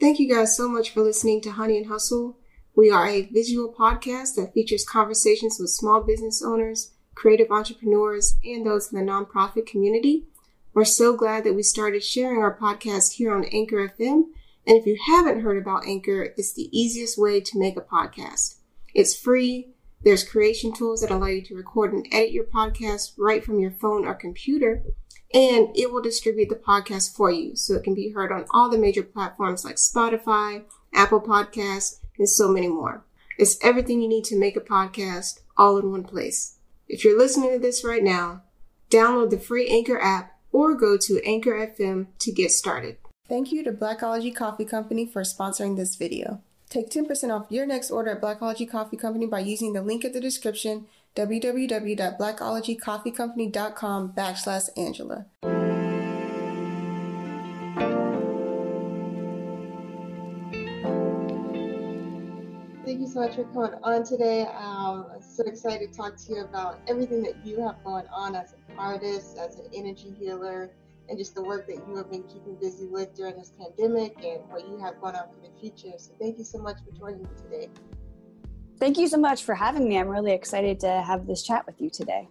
Thank you guys so much for listening to Honey and Hustle. We are a visual podcast that features conversations with small business owners, creative entrepreneurs, and those in the nonprofit community. We're so glad that we started sharing our podcast here on Anchor FM. And if you haven't heard about Anchor, it's the easiest way to make a podcast. It's free. There's creation tools that allow you to record and edit your podcast right from your phone or computer and it will distribute the podcast for you so it can be heard on all the major platforms like Spotify, Apple Podcasts, and so many more. It's everything you need to make a podcast all in one place. If you're listening to this right now, download the free Anchor app or go to Anchor FM to get started. Thank you to Blackology Coffee Company for sponsoring this video. Take 10% off your next order at Blackology Coffee Company by using the link in the description www.blackologycoffeecompany.com backslash Angela. Thank you so much for coming on today. Um, I'm so excited to talk to you about everything that you have going on as an artist, as an energy healer, and just the work that you have been keeping busy with during this pandemic and what you have going on for the future. So thank you so much for joining me today. Thank you so much for having me. I'm really excited to have this chat with you today.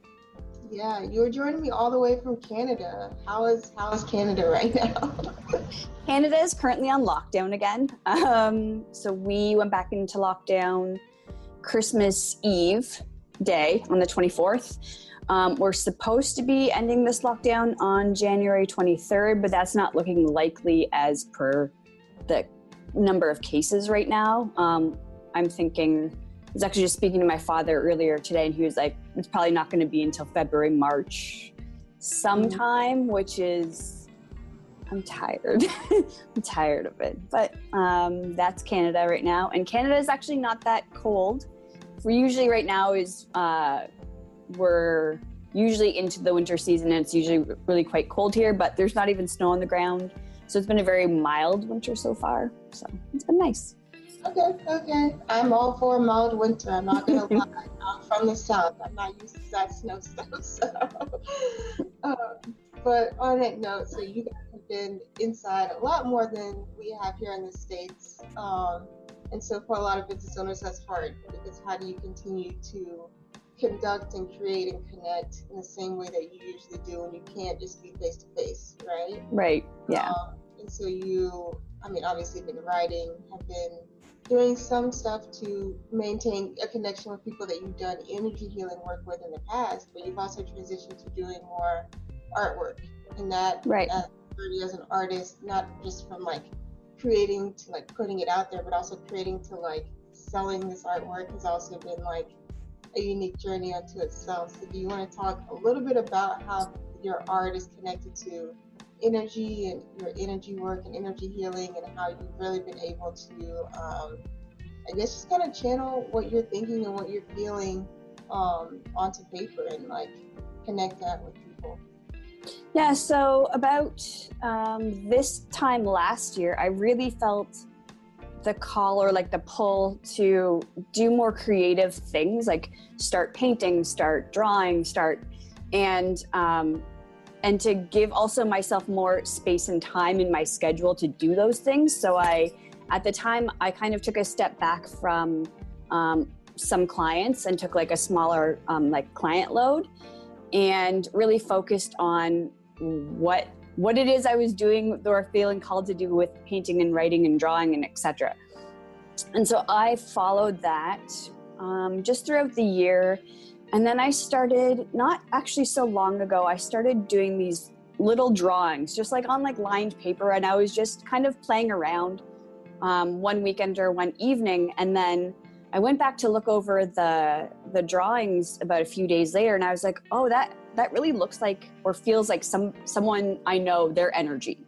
Yeah, you're joining me all the way from Canada. How is how is Canada right now? Canada is currently on lockdown again. Um, so we went back into lockdown Christmas Eve day on the 24th. Um, we're supposed to be ending this lockdown on January 23rd, but that's not looking likely as per the number of cases right now. Um, I'm thinking I was actually just speaking to my father earlier today, and he was like, it's probably not going to be until February, March sometime, which is, I'm tired. I'm tired of it. But um, that's Canada right now. And Canada is actually not that cold. We're usually right now is, uh, we're usually into the winter season and it's usually really quite cold here, but there's not even snow on the ground. So it's been a very mild winter so far. So it's been nice. Okay, okay. I'm all for a mild winter. I'm not gonna lie. I'm from the south. I'm not used to that snow stuff. So, um, but on that note, so you guys have been inside a lot more than we have here in the states. Um, and so for a lot of business owners, that's hard because how do you continue to conduct and create and connect in the same way that you usually do when you can't just be face to face, right? Right. Yeah. Um, and so you, I mean, obviously, been writing, have been doing some stuff to maintain a connection with people that you've done energy healing work with in the past, but you've also transitioned to doing more artwork. And that, right. Uh, as an artist, not just from like creating to like putting it out there, but also creating to like selling this artwork has also been like a unique journey unto itself. So, do you want to talk a little bit about how your art is connected to energy and your energy work and energy healing and how you've really been able to, um, I guess, just kind of channel what you're thinking and what you're feeling um, onto paper and like connect that with people. Yeah, so about um, this time last year, I really felt the call or like the pull to do more creative things, like start painting, start drawing, start and um, and to give also myself more space and time in my schedule to do those things. So I, at the time, I kind of took a step back from um, some clients and took like a smaller um, like client load, and really focused on what what it is I was doing or feeling called to do with painting and writing and drawing and etc. And so I followed that um, just throughout the year and then I started, not actually so long ago, I started doing these little drawings, just like on like lined paper. And I was just kind of playing around um, one weekend or one evening. And then I went back to look over the the drawings about a few days later, and I was like, oh, that that really looks like or feels like some someone I know their energy.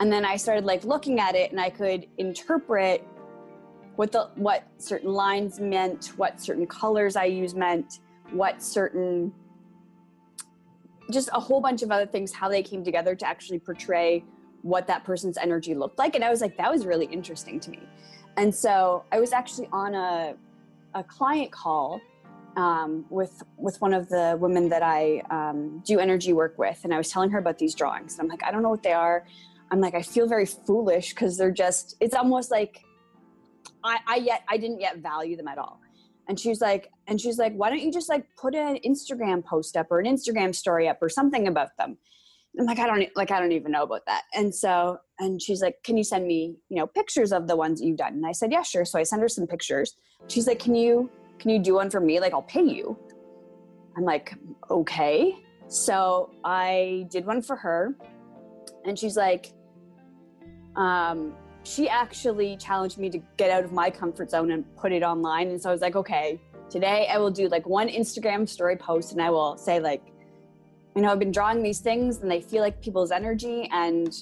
and then I started like looking at it and I could interpret what the what certain lines meant, what certain colors I use meant, what certain just a whole bunch of other things how they came together to actually portray what that person's energy looked like and I was like that was really interesting to me. And so I was actually on a a client call um, with with one of the women that I um, do energy work with, and I was telling her about these drawings. And I'm like, I don't know what they are. I'm like, I feel very foolish because they're just. It's almost like I, I yet I didn't yet value them at all. And she's like, and she's like, why don't you just like put an Instagram post up or an Instagram story up or something about them? I'm like, I don't like, I don't even know about that. And so, and she's like, can you send me, you know, pictures of the ones you've done? And I said, yeah, sure. So I send her some pictures. She's like, can you can you do one for me? Like, I'll pay you. I'm like, okay. So I did one for her. And she's like, um, she actually challenged me to get out of my comfort zone and put it online. And so I was like, okay, today I will do like one Instagram story post and I will say, like, you know, I've been drawing these things and they feel like people's energy and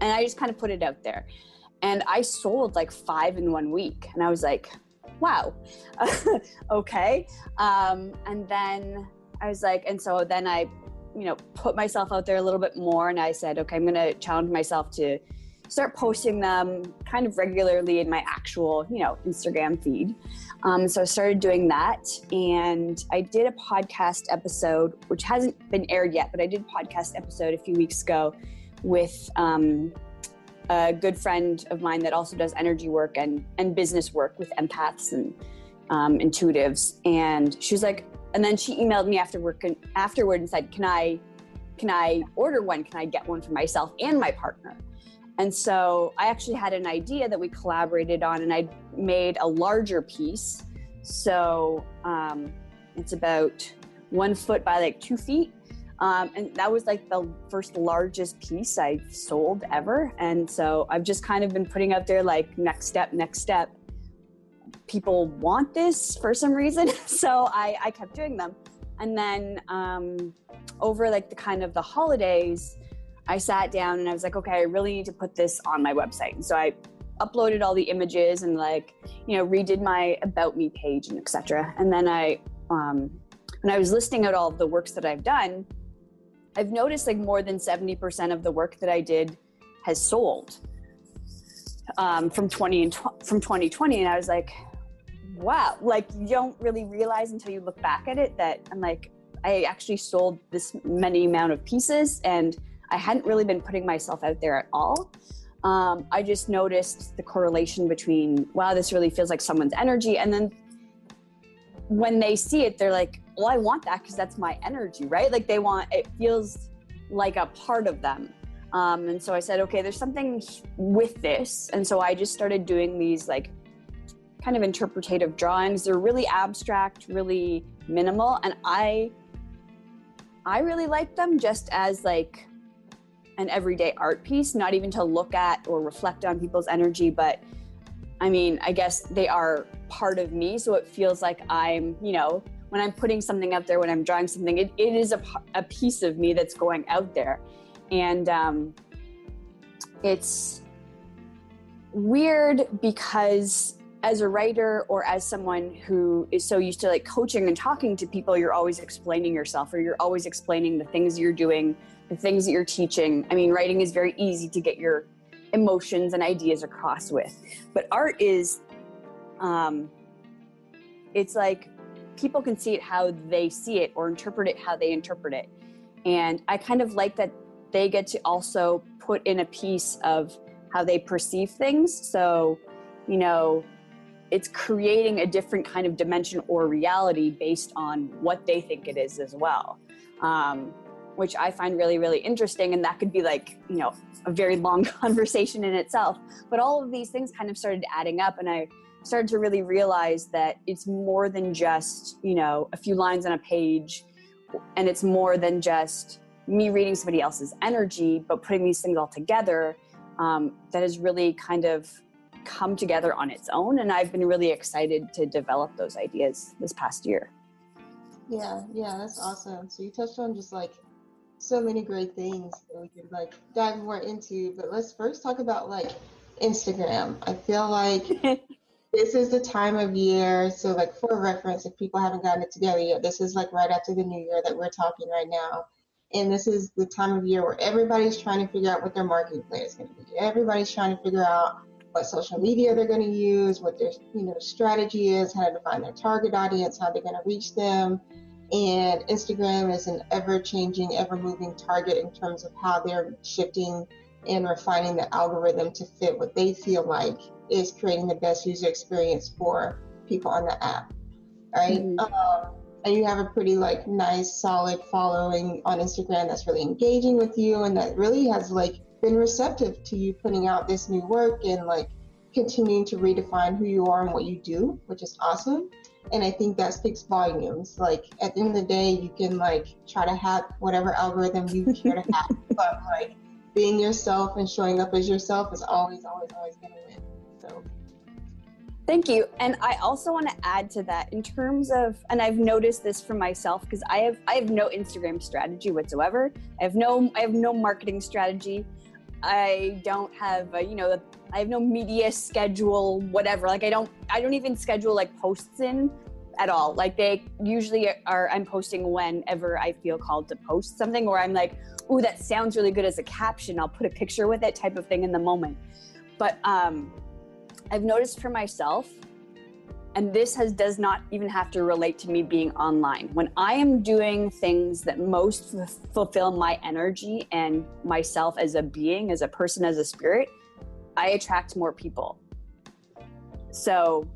and I just kind of put it out there. And I sold like five in one week. And I was like, wow, okay. Um, and then I was like, and so then I, you know, put myself out there a little bit more and I said, okay, I'm going to challenge myself to start posting them kind of regularly in my actual, you know, Instagram feed. Um, so I started doing that, and I did a podcast episode, which hasn't been aired yet, but I did a podcast episode a few weeks ago with um, a good friend of mine that also does energy work and, and business work with empaths and um, intuitives. And she was like, and then she emailed me after afterward and said, can I, can I order one? Can I get one for myself and my partner? And so I actually had an idea that we collaborated on and I made a larger piece. So um, it's about one foot by like two feet um, and that was like the first largest piece I sold ever. And so I've just kind of been putting out there like next step, next step. People want this for some reason. so I, I kept doing them. And then um, over like the kind of the holidays, I sat down and I was like, okay, I really need to put this on my website. And so I uploaded all the images and like, you know, redid my about me page and etc. And then I, um, when I was listing out all of the works that I've done, I've noticed like more than 70% of the work that I did has sold um, from 20 and tw- from 2020. And I was like, wow, like you don't really realize until you look back at it that I'm like, I actually sold this many amount of pieces and I hadn't really been putting myself out there at all. Um, I just noticed the correlation between, wow, this really feels like someone's energy. And then when they see it, they're like, well, I want that because that's my energy, right? Like they want, it feels like a part of them. Um, and so I said, okay, there's something with this. And so I just started doing these like kind of interpretative drawings. They're really abstract, really minimal. And I, I really like them just as like an everyday art piece, not even to look at or reflect on people's energy, but I mean, I guess they are part of me. So it feels like I'm, you know, when I'm putting something out there, when I'm drawing something, it, it is a, a piece of me that's going out there. And um, it's weird because as a writer or as someone who is so used to like coaching and talking to people, you're always explaining yourself or you're always explaining the things you're doing, the things that you're teaching. I mean, writing is very easy to get your emotions and ideas across with. But art is, um, it's like people can see it how they see it or interpret it how they interpret it. And I kind of like that they get to also put in a piece of how they perceive things. So, you know, it's creating a different kind of dimension or reality based on what they think it is as well. Um, which I find really, really interesting. And that could be like, you know, a very long conversation in itself. But all of these things kind of started adding up. And I started to really realize that it's more than just, you know, a few lines on a page. And it's more than just me reading somebody else's energy, but putting these things all together um, that has really kind of come together on its own. And I've been really excited to develop those ideas this past year. Yeah, yeah, that's awesome. So you touched on just like so many great things that we could like dive more into. But let's first talk about like Instagram. I feel like this is the time of year. So, like for reference, if people haven't gotten it together yet, this is like right after the new year that we're talking right now. And this is the time of year where everybody's trying to figure out what their marketing plan is going to be. Everybody's trying to figure out what social media they're going to use, what their you know strategy is, how to define their target audience, how they're going to reach them. And Instagram is an ever-changing, ever-moving target in terms of how they're shifting and refining the algorithm to fit what they feel like is creating the best user experience for people on the app, right? Mm-hmm. Um, and you have a pretty like nice, solid following on Instagram that's really engaging with you and that really has like been receptive to you putting out this new work and like continuing to redefine who you are and what you do, which is awesome. And I think that speaks volumes. Like at the end of the day, you can like try to hack whatever algorithm you care to hack, but like being yourself and showing up as yourself is always, always, always going to win. So. Thank you. And I also want to add to that in terms of, and I've noticed this for myself because I have I have no Instagram strategy whatsoever. I have no I have no marketing strategy. I don't have a, you know I have no media schedule whatever. Like I don't I don't even schedule like posts in at all. Like they usually are I'm posting whenever I feel called to post something or I'm like ooh, that sounds really good as a caption. I'll put a picture with it type of thing in the moment. But um, I've noticed for myself, and this has does not even have to relate to me being online. When I am doing things that most f- fulfill my energy and myself as a being, as a person, as a spirit, I attract more people. So,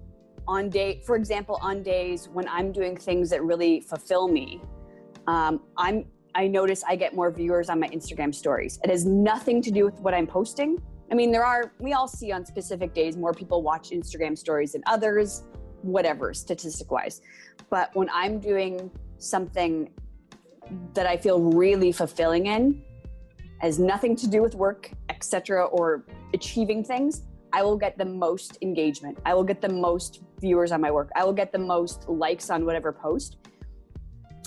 on day, for example, on days when I'm doing things that really fulfill me, um, I'm I notice I get more viewers on my Instagram stories. It has nothing to do with what I'm posting. I mean, there are, we all see on specific days more people watch Instagram stories than others, whatever, statistic wise. But when I'm doing something that I feel really fulfilling in, has nothing to do with work, etc., or achieving things, I will get the most engagement. I will get the most viewers on my work. I will get the most likes on whatever post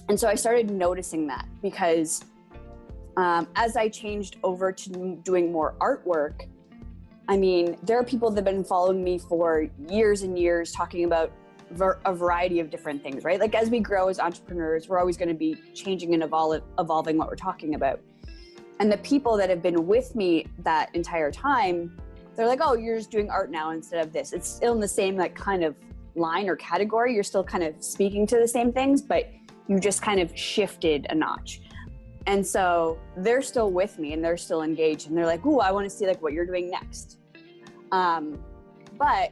and so I started noticing that because um, as I changed over to doing more artwork, I mean, there are people that have been following me for years and years talking about ver- a variety of different things, right? Like as we grow as entrepreneurs, we're always going to be changing and evol- evolving what we're talking about. And the people that have been with me that entire time, they're like, oh, you're just doing art now instead of this. It's still in the same like kind of line or category. You're still kind of speaking to the same things, but you just kind of shifted a notch. And so they're still with me and they're still engaged and they're like, "Ooh, I want to see like what you're doing next." Um, but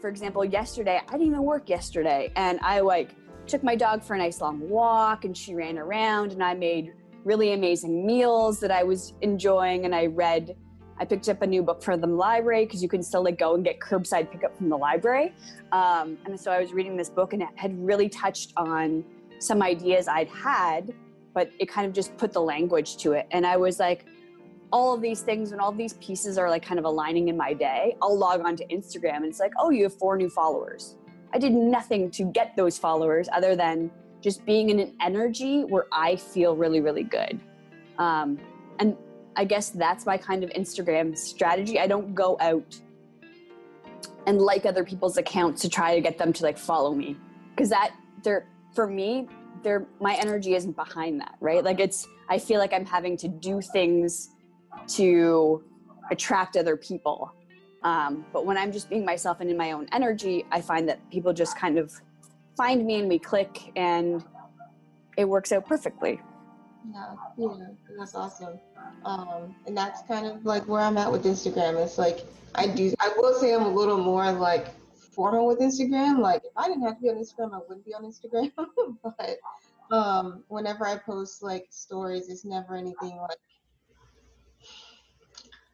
for example, yesterday I didn't even work yesterday, and I like took my dog for a nice long walk, and she ran around, and I made really amazing meals that I was enjoying, and I read. I picked up a new book from the library because you can still like go and get curbside pickup from the library. Um, and so I was reading this book and it had really touched on some ideas I'd had, but it kind of just put the language to it. And I was like, all of these things and all these pieces are like kind of aligning in my day. I'll log on to Instagram and it's like, oh, you have four new followers. I did nothing to get those followers other than just being in an energy where I feel really, really good. Um, and I guess that's my kind of Instagram strategy. I don't go out and like other people's accounts to try to get them to like follow me because that they're for me they're my energy isn't behind that right like it's i feel like i'm having to do things to attract other people um, but when i'm just being myself and in my own energy i find that people just kind of find me and we click and it works out perfectly yeah yeah that's awesome um, and that's kind of like where i'm at with instagram it's like I do. I will say I'm a little more like formal with Instagram. Like if I didn't have to be on Instagram, I wouldn't be on Instagram. but um, whenever I post like stories, it's never anything like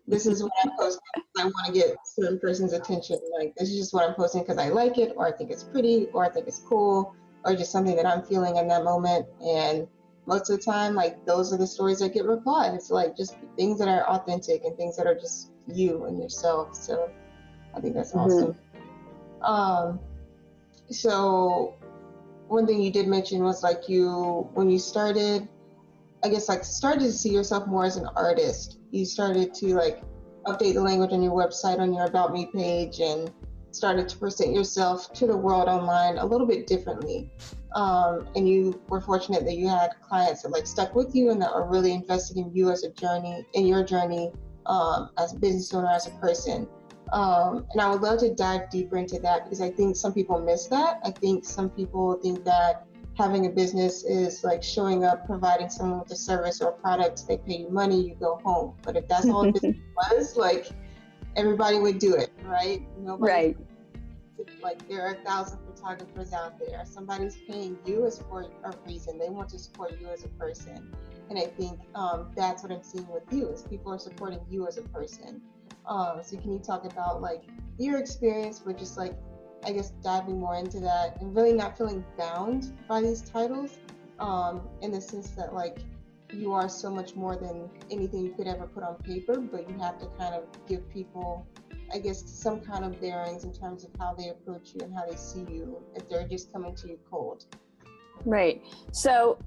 this is what I'm posting. I want to get certain person's attention. Like this is just what I'm posting because I like it, or I think it's pretty, or I think it's cool, or just something that I'm feeling in that moment. And most of the time, like those are the stories that get replied. It's like just things that are authentic and things that are just you and yourself. So I think that's mm-hmm. awesome. Um, so one thing you did mention was like you when you started I guess like started to see yourself more as an artist. You started to like update the language on your website, on your About Me page, and started to present yourself to the world online a little bit differently. Um, and you were fortunate that you had clients that like stuck with you and that are really invested in you as a journey, in your journey um, as a business owner, as a person. Um, and I would love to dive deeper into that because I think some people miss that. I think some people think that having a business is like showing up, providing someone with a service or a product, they pay you money, you go home. But if that's all business was, like everybody would do it, right? Nobody, right. Like there are a thousand photographers out there. Somebody's paying you as for a reason. They want to support you as a person. And I think um, that's what I'm seeing with you is people are supporting you as a person. Um, so can you talk about like your experience with just like I guess diving more into that and really not feeling bound by these titles, um, in the sense that like you are so much more than anything you could ever put on paper, but you have to kind of give people, I guess, some kind of bearings in terms of how they approach you and how they see you if they're just coming to you cold. Right. So,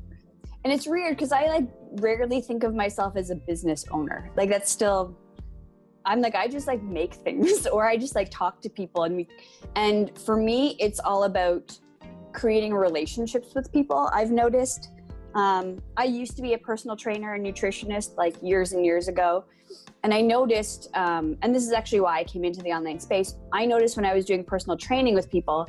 and it's weird because I like rarely think of myself as a business owner. Like that's still I'm like I just like make things or I just like talk to people and we and for me it's all about creating relationships with people. I've noticed um, I used to be a personal trainer and nutritionist like years and years ago. And I noticed, um, and this is actually why I came into the online space. I noticed when I was doing personal training with people,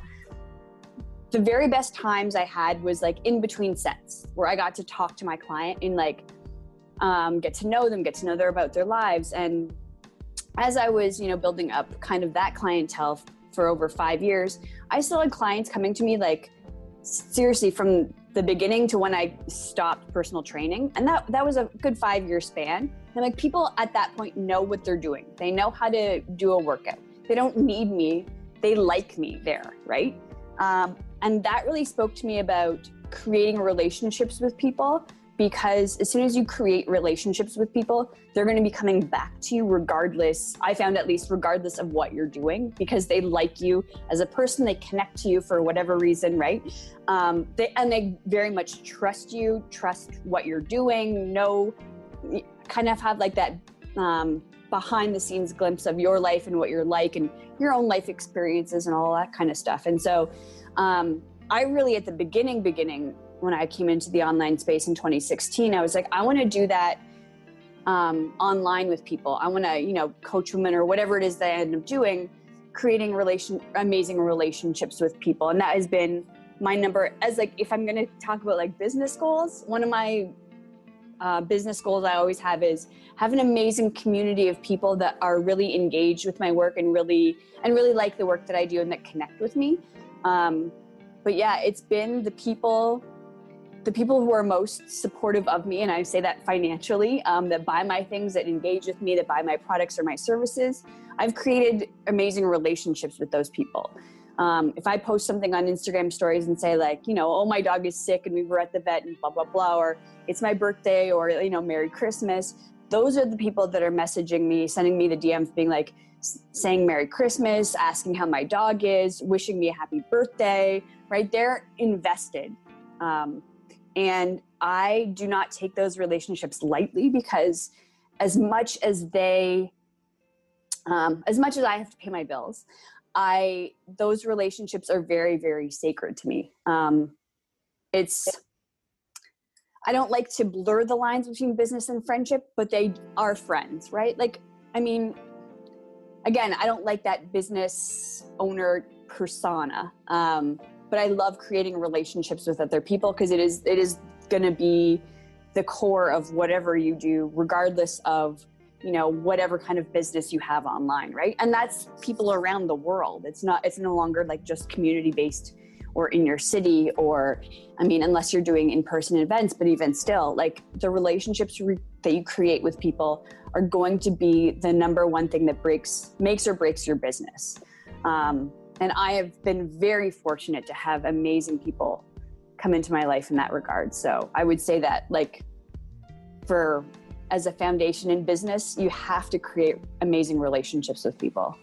the very best times I had was like in between sets where I got to talk to my client and like um, get to know them, get to know their about their lives. And as I was, you know, building up kind of that clientele for over five years, I still had clients coming to me like seriously from the beginning to when I stopped personal training. And that that was a good five year span. And like people at that point know what they're doing. They know how to do a workout. They don't need me. They like me there, right? Um, and that really spoke to me about creating relationships with people because as soon as you create relationships with people, they're going to be coming back to you regardless. I found at least regardless of what you're doing because they like you as a person, they connect to you for whatever reason, right? Um, they, and they very much trust you, trust what you're doing, know, kind of have like that um, behind the scenes glimpse of your life and what you're like and your own life experiences and all that kind of stuff. And so, um, I really, at the beginning, beginning, when I came into the online space in 2016, I was like, I want to do that um, online with people. I want to, you know, coach women or whatever it is that I end up doing, creating relation, amazing relationships with people. And that has been my number as like, if I'm going to talk about like business goals, one of my uh, business goals I always have is have an amazing community of people that are really engaged with my work and really, and really like the work that I do and that connect with me. Um, but yeah, it's been the people the people who are most supportive of me, and I say that financially, um, that buy my things, that engage with me, that buy my products or my services, I've created amazing relationships with those people. Um, if I post something on Instagram stories and say like, you know, oh my dog is sick and we were at the vet and blah blah blah, or it's my birthday, or you know, Merry Christmas, those are the people that are messaging me, sending me the DMs, being like, saying Merry Christmas, asking how my dog is, wishing me a happy birthday. Right, they're invested. Um, and I do not take those relationships lightly because as much as they, um, as much as I have to pay my bills, I those relationships are very very sacred to me. Um, it's I don't like to blur the lines between business and friendship, but they are friends, right? Like I mean, again, I don't like that business owner persona. Um, but I love creating relationships with other people because it is it is going to be the core of whatever you do, regardless of you know whatever kind of business you have online, right? And that's people around the world. It's not it's no longer like just community based or in your city or I mean unless you're doing in-person events, but even still, like the relationships re- that you create with people are going to be the number one thing that breaks makes or breaks your business. Um, and I have been very fortunate to have amazing people come into my life in that regard. So I would say that, like, for as a foundation in business, you have to create amazing relationships with people.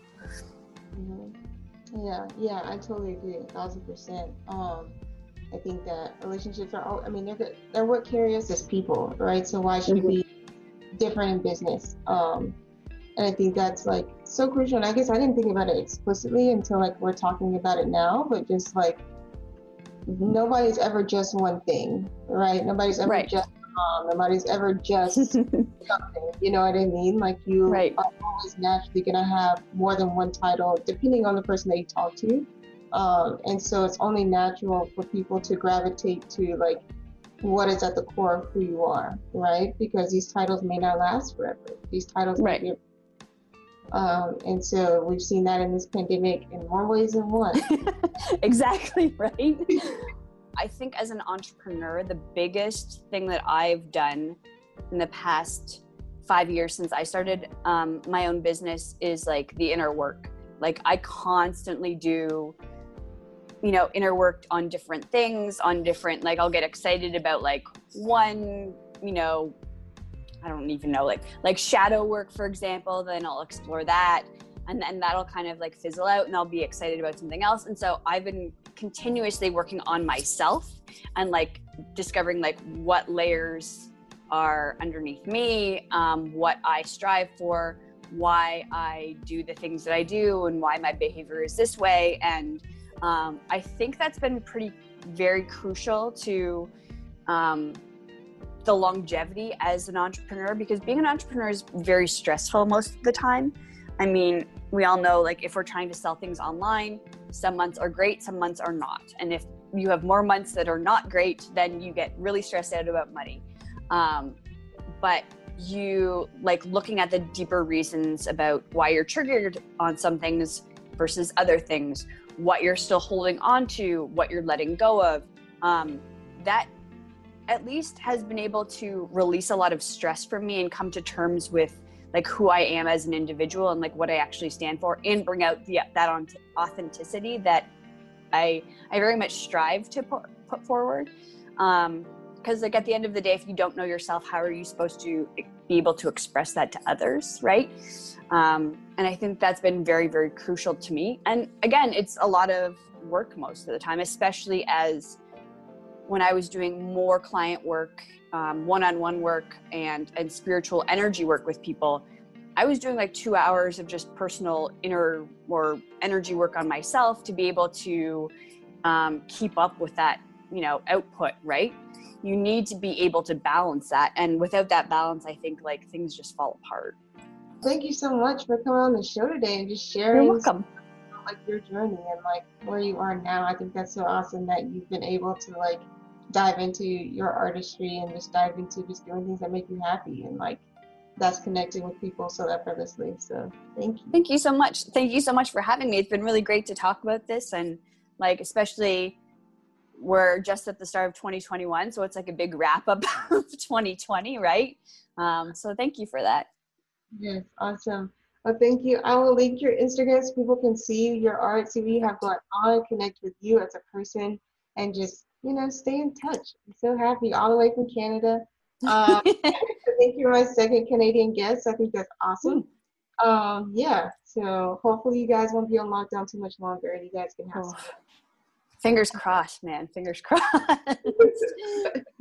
Mm-hmm. Yeah, yeah, I totally agree, a thousand percent. Um, I think that relationships are, all, I mean, they're they're what carry us as people, right? So why should mm-hmm. we be different in business? Um, and I think that's like so crucial. And I guess I didn't think about it explicitly until like we're talking about it now, but just like nobody's ever just one thing, right? Nobody's ever right. just mom. Nobody's ever just something. You know what I mean? Like you right. are always naturally gonna have more than one title, depending on the person that you talk to. Um, and so it's only natural for people to gravitate to like what is at the core of who you are, right? Because these titles may not last forever. These titles right. may be um, and so we've seen that in this pandemic in more ways than one. exactly, right? I think as an entrepreneur, the biggest thing that I've done in the past five years since I started um, my own business is like the inner work. Like I constantly do, you know, inner work on different things, on different, like I'll get excited about like one, you know, I don't even know, like like shadow work, for example, then I'll explore that. And then that'll kind of like fizzle out and I'll be excited about something else. And so I've been continuously working on myself and like discovering like what layers are underneath me, um, what I strive for, why I do the things that I do, and why my behavior is this way. And um, I think that's been pretty, very crucial to um, the longevity as an entrepreneur because being an entrepreneur is very stressful most of the time. I mean, we all know like if we're trying to sell things online, some months are great, some months are not. And if you have more months that are not great, then you get really stressed out about money. Um, but you like looking at the deeper reasons about why you're triggered on some things versus other things, what you're still holding on to, what you're letting go of. Um, that at least has been able to release a lot of stress from me and come to terms with like who I am as an individual and like what I actually stand for and bring out the, that authenticity that I I very much strive to put, put forward. Um, because like at the end of the day if you don't know yourself how are you supposed to be able to express that to others right um, and i think that's been very very crucial to me and again it's a lot of work most of the time especially as when I was doing more client work, um, one-on-one work, and and spiritual energy work with people, I was doing like two hours of just personal inner or energy work on myself to be able to um, keep up with that, you know, output. Right? You need to be able to balance that, and without that balance, I think like things just fall apart. Thank you so much for coming on the show today and just sharing. You're welcome like your journey and like where you are now. I think that's so awesome that you've been able to like dive into your artistry and just dive into just doing things that make you happy and like that's connecting with people so effortlessly. So thank you. Thank you so much. Thank you so much for having me. It's been really great to talk about this and like especially we're just at the start of 2021 so it's like a big wrap up of 2020 right um, so thank you for that yes awesome well thank you i will link your instagram so people can see your art see what you have going on connect with you as a person and just you know, stay in touch. I'm so happy all the way from Canada. Um, thank you, my second Canadian guest. I think that's awesome. Um, yeah, so hopefully you guys won't be on lockdown too much longer and you guys can have oh. Fingers crossed, man. Fingers crossed.